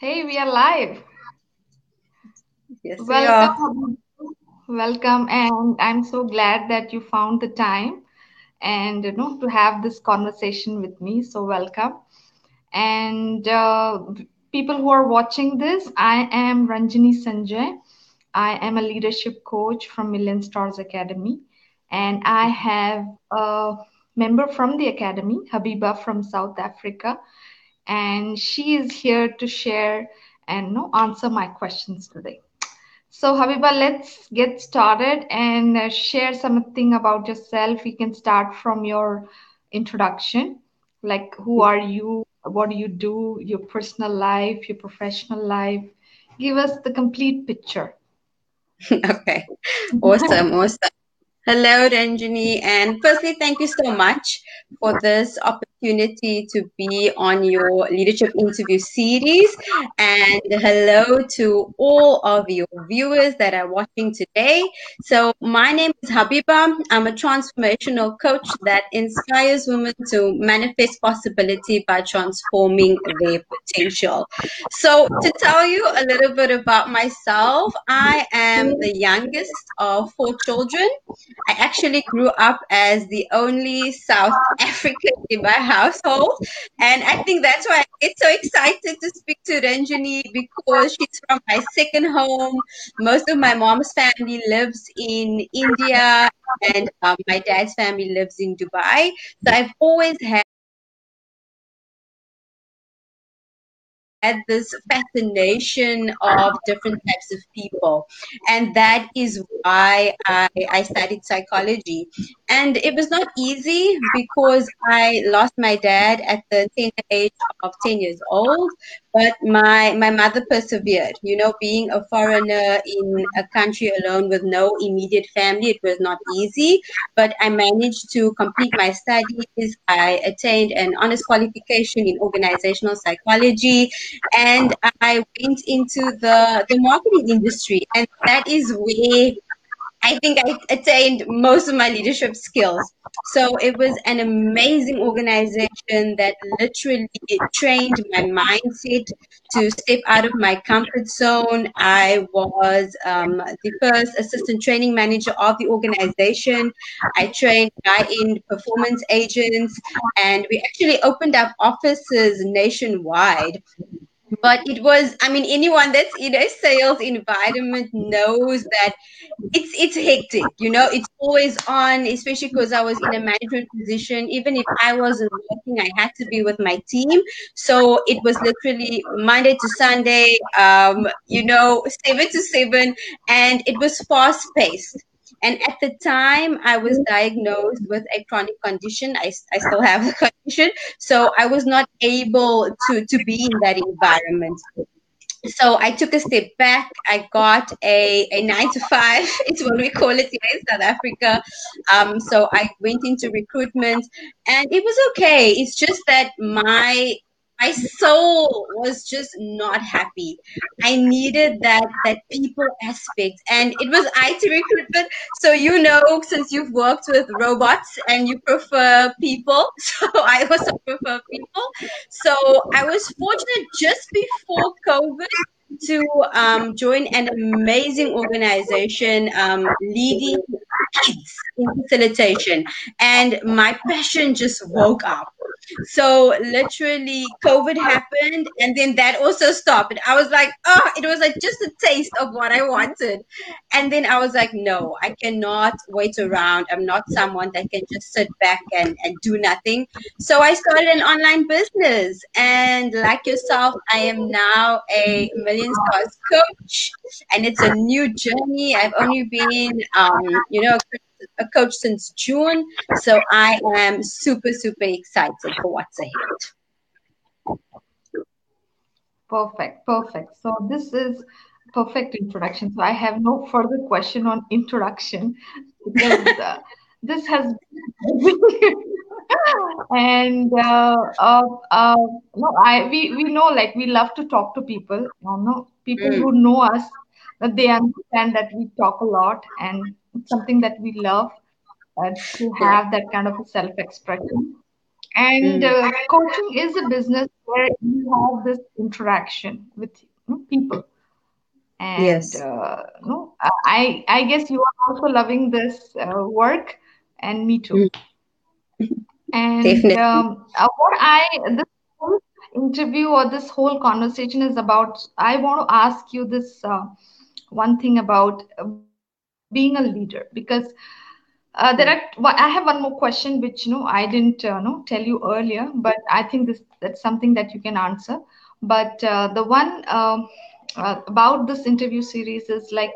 Hey, we are live. Yes, we. Welcome, welcome, and I'm so glad that you found the time and you know to have this conversation with me. So welcome. And uh, people who are watching this, I am Ranjini Sanjay. I am a leadership coach from Million Stars Academy, and I have a member from the academy, Habiba from South Africa, and she is here to share and you know, answer my questions today. So, Habiba, let's get started and uh, share something about yourself. You can start from your introduction, like who are you, what do you do, your personal life, your professional life. Give us the complete picture. okay, awesome, awesome. Hello, Ranjini, and firstly, thank you so much for this opportunity to be on your leadership interview series. And hello to all of your viewers that are watching today. So, my name is Habiba. I'm a transformational coach that inspires women to manifest possibility by transforming their potential. So, to tell you a little bit about myself, I am the youngest of four children. I actually grew up as the only South African in my household. And I think that's why I get so excited to speak to Ranjini because she's from my second home. Most of my mom's family lives in India and um, my dad's family lives in Dubai. So I've always had had this fascination of different types of people. And that is why I, I studied psychology. And it was not easy because I lost my dad at the tender age of 10 years old. But my, my mother persevered. You know, being a foreigner in a country alone with no immediate family, it was not easy. But I managed to complete my studies. I attained an honors qualification in organizational psychology and I went into the, the marketing industry. And that is where I think I attained most of my leadership skills. So it was an amazing organization that literally trained my mindset to step out of my comfort zone. I was um, the first assistant training manager of the organization. I trained high-end performance agents, and we actually opened up offices nationwide but it was i mean anyone that's in a sales environment knows that it's it's hectic you know it's always on especially because i was in a management position. Even if i wasn't working i had to be with my team. So it was literally monday to sunday um you know seven to seven and it was fast paced and at the time, I was diagnosed with a chronic condition. I, I still have the condition. So I was not able to, to be in that environment. So I took a step back. I got a, a nine to five. It's what we call it here in South Africa. Um, so I went into recruitment and it was okay. It's just that my my soul was just not happy. I needed that that people aspect, and it was IT recruitment. So you know, since you've worked with robots and you prefer people, so I also prefer people. So I was fortunate just before COVID to um, join an amazing organization um, leading kids in facilitation, and my passion just woke up. So literally, COVID happened, and then that also stopped. I was like, oh, it was like just a taste of what I wanted. And then I was like, no, I cannot wait around. I'm not someone that can just sit back and, and do nothing. So I started an online business. And like yourself, I am now a million stars coach, and it's a new journey. I've only been, um, you know, a coach since June. So I am super, super excited for what's ahead. Perfect, perfect. So this is perfect introduction. So I have no further question on introduction because uh, this has and uh, uh, uh, no, I we we know like we love to talk to people. You know, people Mm. who know us that they understand that we talk a lot and it's something that we love uh, to have that kind of a self-expression And Mm. uh, coaching is a business where you have this interaction with you know, people. And Yes. uh, no, I I guess you are also loving this uh, work, and me too. Mm. And um, uh, what I this whole interview or this whole conversation is about, I want to ask you this uh, one thing about uh, being a leader because uh, there are. I have one more question which you know I didn't uh, know tell you earlier, but I think this that's something that you can answer. But uh, the one um uh, about this interview series is like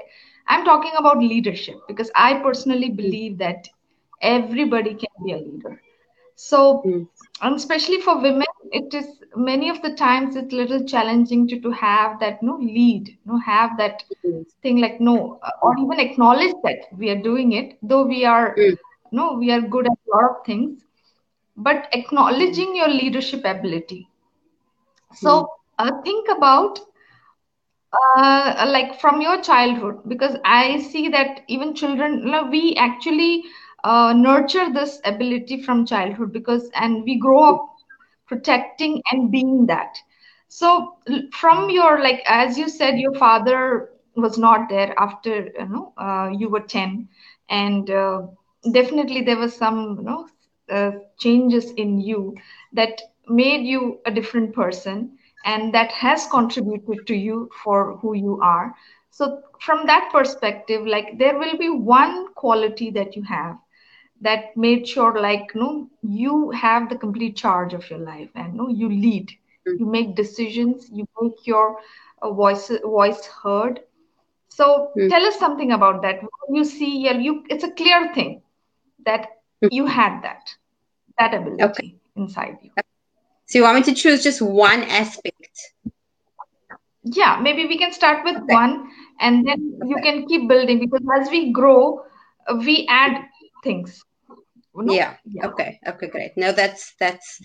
I'm talking about leadership because I personally believe that everybody can be a leader so, Mm. and especially for women, it is many of the times it's little challenging to, to have that no lead, no have that Yes. thing like no, uh, or even acknowledge that we are doing it, though we are Mm. no, we are good at a lot of things, but Mm. acknowledging your leadership ability. Mm. So, uh, think about uh, like from your childhood, because I see that even children, you know, we actually uh, nurture this ability from childhood because, and we grow up protecting and being that. So, from your, like, as you said, your father was not there after, you know, uh, you were 10, and uh, definitely there was some, you know, uh, changes in you that made you a different person and that has contributed to you for who you are. So, from that perspective, like, there will be one quality that you have that made sure like no you have the complete charge of your life and no you lead Mm. you make decisions you make your uh, voice voice heard so Mm. tell us something about that When you see yeah, you it's a clear thing that Mm. you had that that Okay. ability inside you So you want me to choose just one aspect? yeah maybe we can start with Okay. one and then you can keep building because as we grow uh, we add things Yeah. yeah Okay. Okay. Great. No, that's that's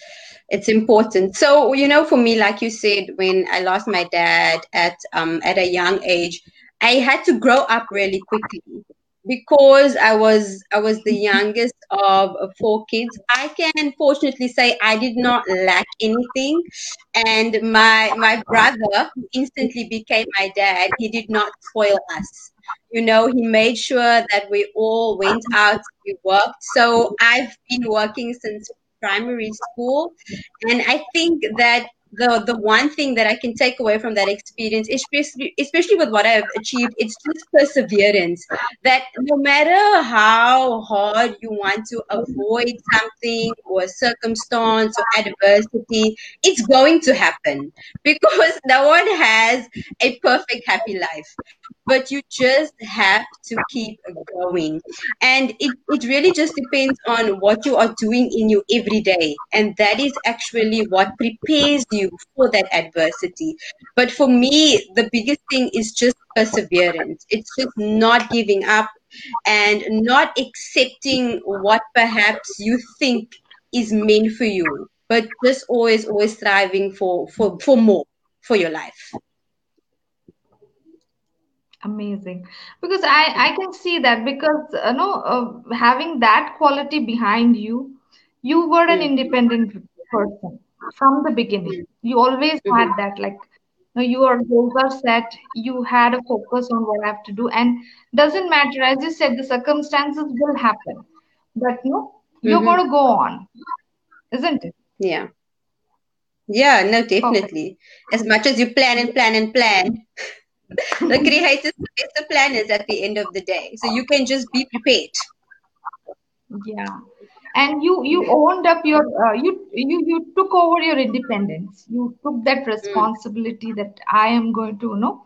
it's important. So you know, for me, like you said, when I lost my dad at um at a young age, I had to grow up really quickly because I was I was the youngest of four kids. I can fortunately say I did not lack anything, and my my brother, instantly became my dad, he did not spoil us. You know, he made sure that we all went out, we worked. So I've been working since primary school, and I think that the the one thing that I can take away from that experience, especially especially with what I've achieved, it's just perseverance. That no matter how hard you want to avoid something or circumstance or adversity, it's going to happen because no one has a perfect happy life but you just have to keep going. And it, it really just depends on what you are doing in your everyday. And that is actually what prepares you for that adversity. But for me the biggest thing is just perseverance. It's just not giving up and not accepting what perhaps you think is meant for you but just always always striving for for for more for your life Amazing. Because I I can see that because uh, know uh, having that quality behind you, you were an independent person from the beginning. You always had that like no, your goals are set, you had a focus on what I have to do, and doesn't matter, as you said, the circumstances will happen. But no, you're Mhm. gonna go on, isn't it? Yeah. Yeah, no, Perfect. definitely. As much as you plan and plan and plan, the creator is the planners at the end of the day. So you can just be prepared. Yeah. And you you owned up your uh, you you you took over your independence. You took that Mm, responsibility that I am going to you know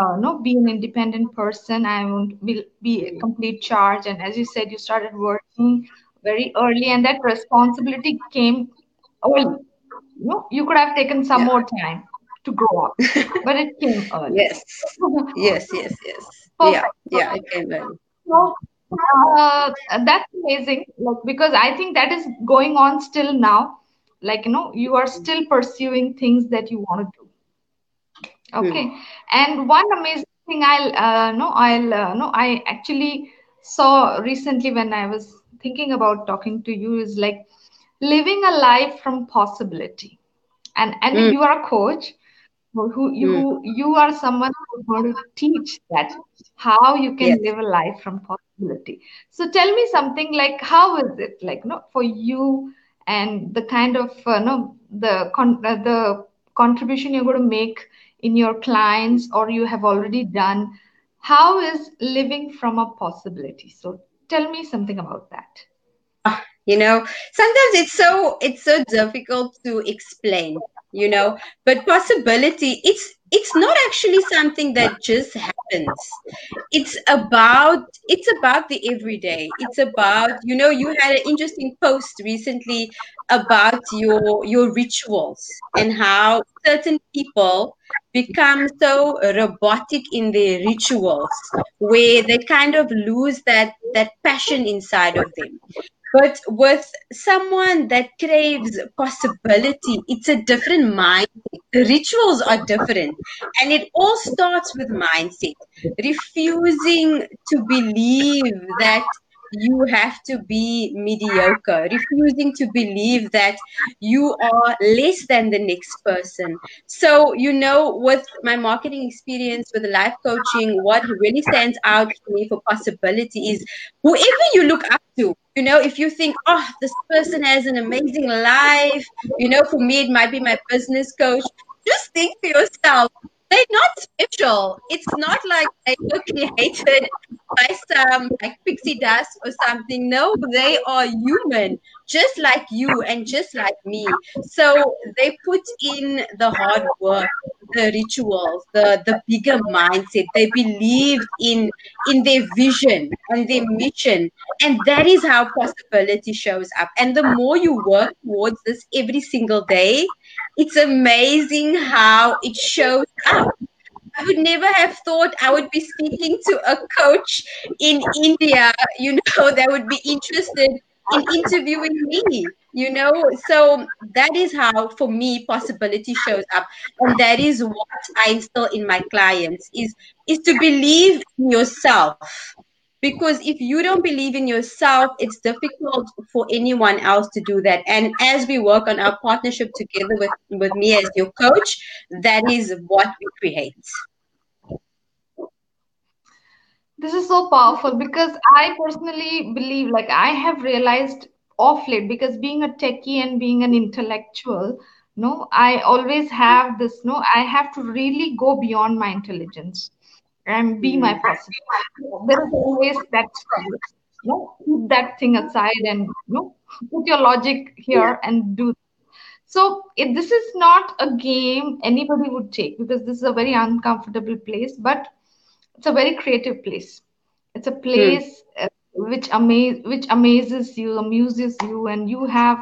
uh, no be an independent person. I won't will be a mm, complete charge. And as you said, you started working very early, and that responsibility came early. You know, you could have taken some yeah. more time to grow up, but it came early. Yes. Yes, yes, yes. Yeah, Perfect. yeah, it can be. So, uh, that's amazing. Like, because I think that is going on still now. Like, you know, you are still pursuing things that you want to do. Okay. And one amazing thing I'll, uh, no, I'll, uh, no, I actually saw recently when I was thinking about talking to you is like, living a life from possibility. And and Mm. you are a coach who who- you Mm. you are someone who's going to teach that how you can Yes. live a life from possibility. So tell me something like how is it like no for you and the kind of uh, no the con uh, the contribution you're going to make in your clients or you have already done. How is living from a possibility? So tell me something about that. you know sometimes it's so it's so difficult to explain you know. But possibility it's it's not actually something that just happens. It's about it's about the everyday. It's about you know you had an interesting post recently about your your rituals and how certain people become so robotic in their rituals where they kind of lose that that passion inside of them but with someone that craves possibility, it's a different mindset. The rituals are different. And it all starts with mindset. Refusing to believe that you have to be mediocre, refusing to believe that you are less than the next person. So, you know, with my marketing experience with life coaching, what really stands out for me for possibility is whoever you look up to, you know, if you think, oh, this person has an amazing life, you know, for me, it might be my business coach. Just think for yourself, they're not special. It's not like they were created by some like pixie dust or something. No, they are human, just like you and just like me. So they put in the hard work, the rituals, the the bigger mindset. They believed in in their vision and their mission, and that is how possibility shows up. And the more you work towards this every single day, it's amazing how it shows up. I would never have thought I would be speaking to a coach in India, you know, that would be interested in interviewing me, you know. So that is how, for me, possibility shows up, and that is what I instill in my clients is is to believe in yourself. Because if you don't believe in yourself, it's difficult for anyone else to do that. And as we work on our partnership together with, with me as your coach, that is what we create. This is so powerful because I personally believe, like, I have realized off late because being a techie and being an intellectual, no, I always have this, no, I have to really go beyond my intelligence and be hmm. my possibility. There is always that struggle. No, keep that thing aside and no, put your logic here and do. So it, this is not a game anybody would take because this is a very uncomfortable place, but it's a very creative place. It's a Hmm. place uh, which amaze which amazes you, amuses you, and you have.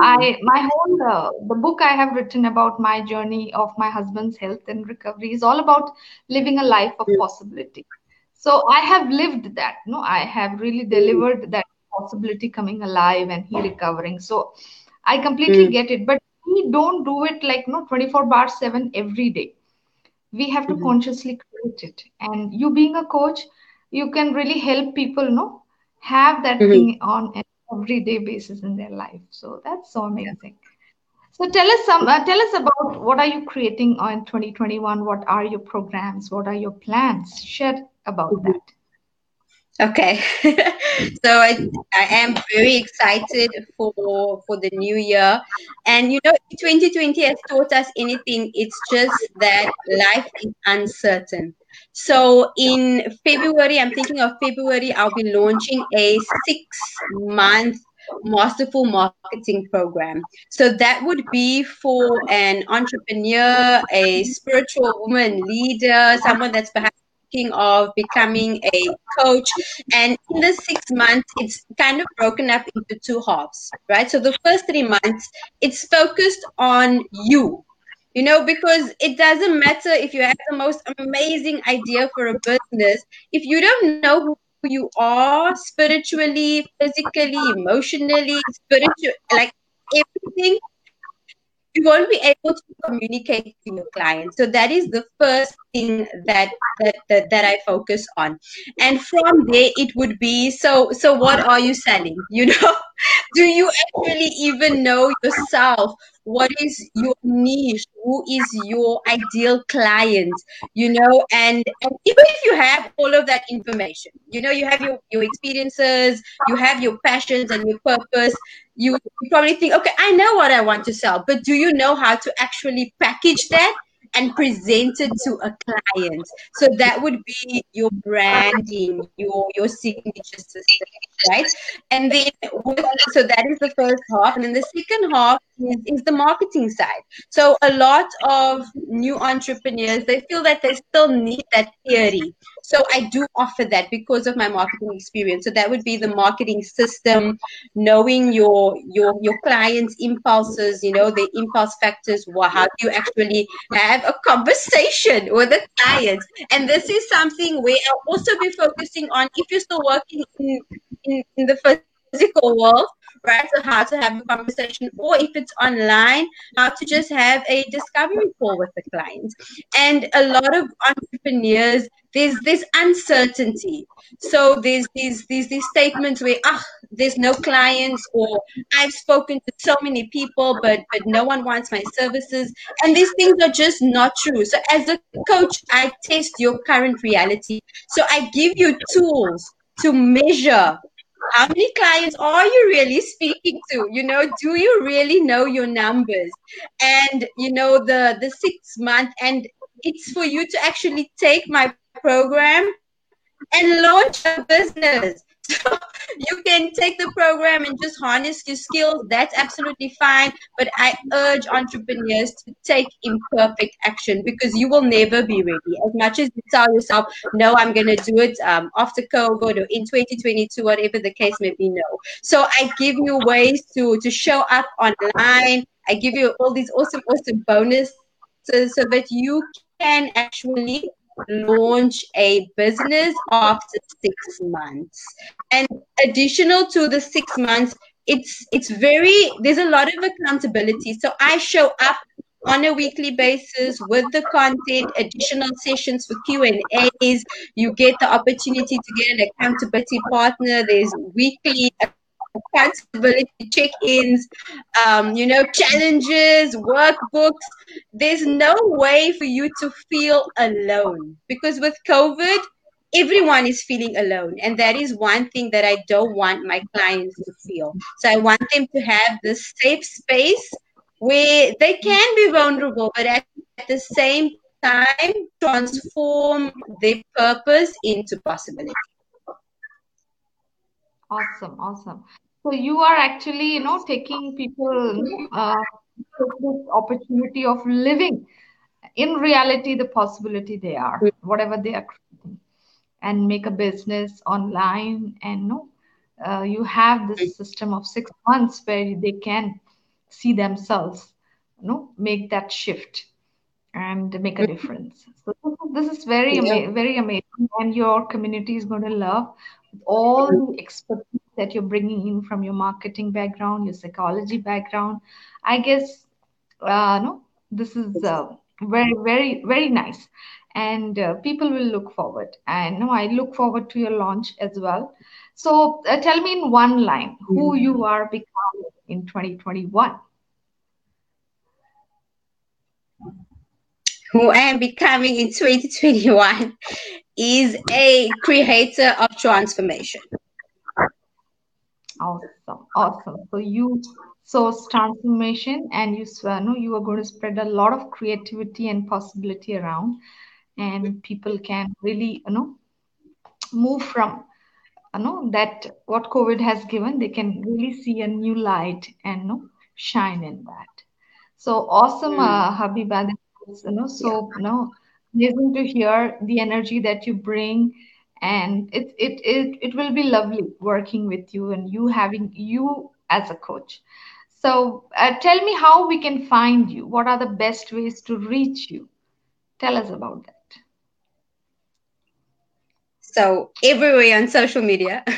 I my whole uh, the book I have written about my journey of my husband's health and recovery is all about living a life of possibility. So I have lived that. No, I have really delivered that possibility coming alive and he recovering. So I completely Mm, get it. But we don't do it like no 24 bar 7 every day we have to mhm, consciously create it. And you being a coach you can really help people know have that mhm. thing on an everyday basis in their life. So that's so amazing. So tell us some uh, tell us about what are you creating on 2021 what are your programs? What are your plans? Share about Mhm. that Okay. So I, I am very excited for for the new year. And you know, 2020 has taught us anything. It's just that life is uncertain. So in February, I'm thinking of February, I'll be launching a six month masterful marketing program. So that would be for an entrepreneur, a spiritual woman leader, someone that's perhaps thinking of becoming a coach. And in the six months, it's kind of broken up into two halves, right? So the first three months, it's focused on you. You know, because it doesn't matter if you have the most amazing idea for a business, if you don't know who you are spiritually, physically, emotionally, spiritual, like everything, you won't be able to communicate to your clients. So that is the first thing that that, that that I focus on. And from there it would be so so what are you selling? You know, do you actually even know yourself? What is your niche? Who is your ideal client? You know, and, and even if you have all of that information, you know, you have your, your experiences, you have your passions and your purpose, you, probably think, okay, I know what I want to sell, but do you know how to actually package that and present it to a client? So that would be your branding, your your signature system, right? And then so that is the first half, and then the second half is, is the marketing side. So a lot of new entrepreneurs they feel that they still need that theory. So I do offer that because of my marketing experience. So that would be the marketing system, knowing your your your clients' impulses, you know, the impulse factors, how do you actually have a conversation with a client. And this is something where I'll also be focusing on if you're still working in, in, in the physical world, right? So how to have a conversation, or if it's online, how to just have a discovery call with the client. And a lot of entrepreneurs, there's this uncertainty. So there's these these these statements where ah, there's no clients, or I've spoken to so many people, but but no one wants my services. And these things are just not true. So as a coach, I test your current reality. So I give you tools to measure how many clients are you really speaking to? You know do you really know your numbers? And you know the the six month and it's for you to actually take my program and launch a business you can take the program and just harness your skills. That's absolutely fine. But I urge entrepreneurs to take imperfect action because you will never be ready. As much as you tell yourself, no, I'm going to do it um, after COVID or in 2022, whatever the case may be, no. So I give you ways to, to show up online. I give you all these awesome, awesome bonuses so that you can actually launch a business after six months. And additional to the six months, it's it's very there's a lot of accountability. So I show up on a weekly basis with the content, additional sessions for Q and A's. You get the opportunity to get an accountability partner. There's weekly accountability check-ins, um, you know, challenges, workbooks. There's no way for you to feel alone because with COVID, everyone is feeling alone. And that is one thing that i don't want my clients to feel. So i want them to have this safe space where they can be vulnerable but at the same time transform their purpose into possibility awesome awesome. So you are actually, you know, taking people uh, this opportunity of living. In reality the possibility they are, whatever they are creating, and make a business online. And no, uh, you have this system of six months where they can see themselves, you know, make that shift and make a difference. So this is very, ama- very amazing, and your community is going to love all the expertise that you're bringing in from your marketing background, your psychology background. I guess, uh, no, this is uh, very, very, very nice. And uh, people will look forward. And no, I look forward to your launch as well. So uh, tell me in one line who mm-hmm. you are becoming in 2021. Who I am becoming in 2021 is a creator of transformation. Awesome, awesome. So you source transformation, and you know you are going to spread a lot of creativity and possibility around, and people can really you know move from you know that what COVID has given. They can really see a new light and you know shine in that. So awesome, mm. uh, Habiba. You know, so you know, amazing to hear the energy that you bring and it, it it it will be lovely working with you and you having you as a coach. So uh, tell me how we can find you. What are the best ways to reach you? Tell us about that. So everywhere on social media.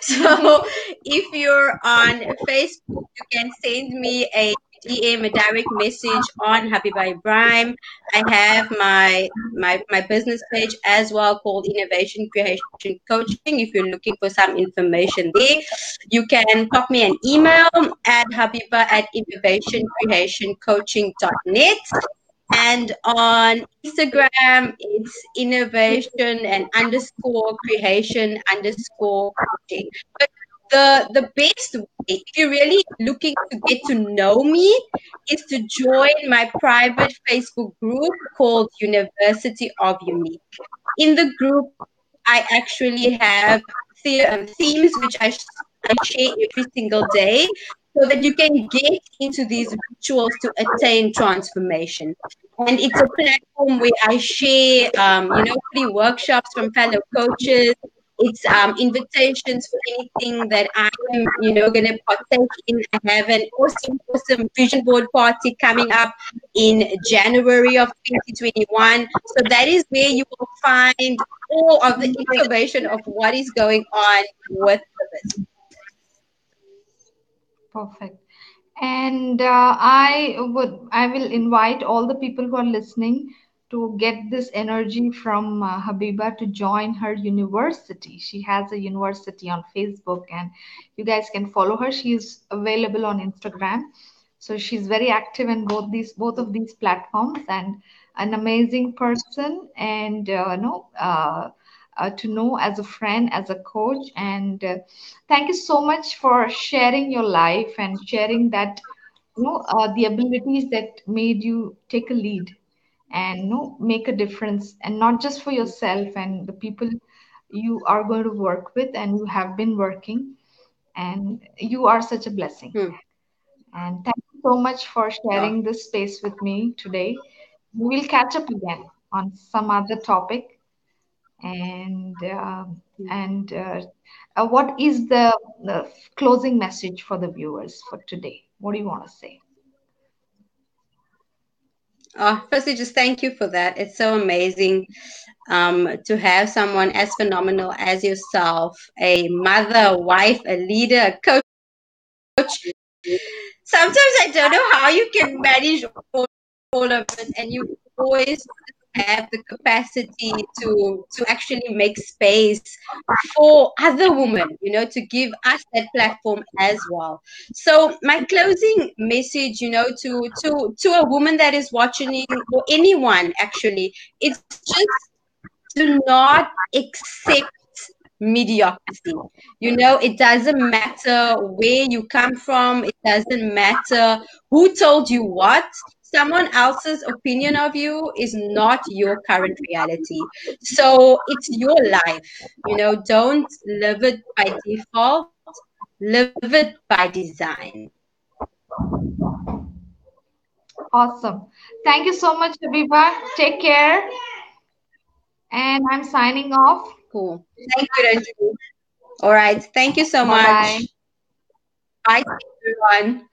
So if you're on facebook you can send me a DM, a direct message on Habiba Ebrahim. I have my my my business page as well called Innovation Creation Coaching. If you're looking for some information there, you can pop me an email at habiba at innovationcreationcoaching.net. And on Instagram, it's innovation and underscore creation underscore coaching. But the the best way, if you're really looking to get to know me, is to join my private Facebook group called University of Younique. In the group, I actually have the, um, themes which I, share every single day so that you can get into these rituals to attain transformation. And it's a platform where I share, um, you know, free workshops from fellow coaches. It's um, invitations for anything that I'm, you know, going to partake in. I have an awesome, awesome vision board party coming up in January of 2021. So that is where you will find all of the information of what is going on with this. Perfect. And uh, I would, I will invite all the people who are listening to get this energy from uh, Habiba to join her university. She has a university on Facebook, and you guys can follow her. She is available on Instagram, so she's very active in both these both of these platforms, and an amazing person. And uh, no, uh, uh, to know as a friend, as a coach. And uh, thank you so much for sharing your life and sharing that, you know, uh, the abilities that made you take a lead and you know, make a difference, and not just for yourself and the people you are going to work with and you have been working. And you are such a blessing. Hmm. And thank you so much for sharing this space with me today. We will catch up again on some other topic and um, and uh, uh, what is the, the closing message for the viewers for today? What do you want to say? Oh, firstly, just thank you for that. It's so amazing um, to have someone as phenomenal as yourself, a mother, a wife, a leader, a coach. Sometimes I don't know how you can manage all, all of it, and you always have the capacity to to actually make space for other women you know to give us that platform as well. So my closing message you know to to to a woman that is watching or anyone actually it's just do not accept mediocrity. You know, it doesn't matter where you come from, it doesn't matter who told you what someone else's opinion of you is not your current reality. So it's your life. You know, don't live it by default, live it by design. Awesome. Thank you so much, Habiba. Take care. And I'm signing off. Cool. Thank you, Ranju. All right. Thank you so Bye-bye. much. Bye, everyone.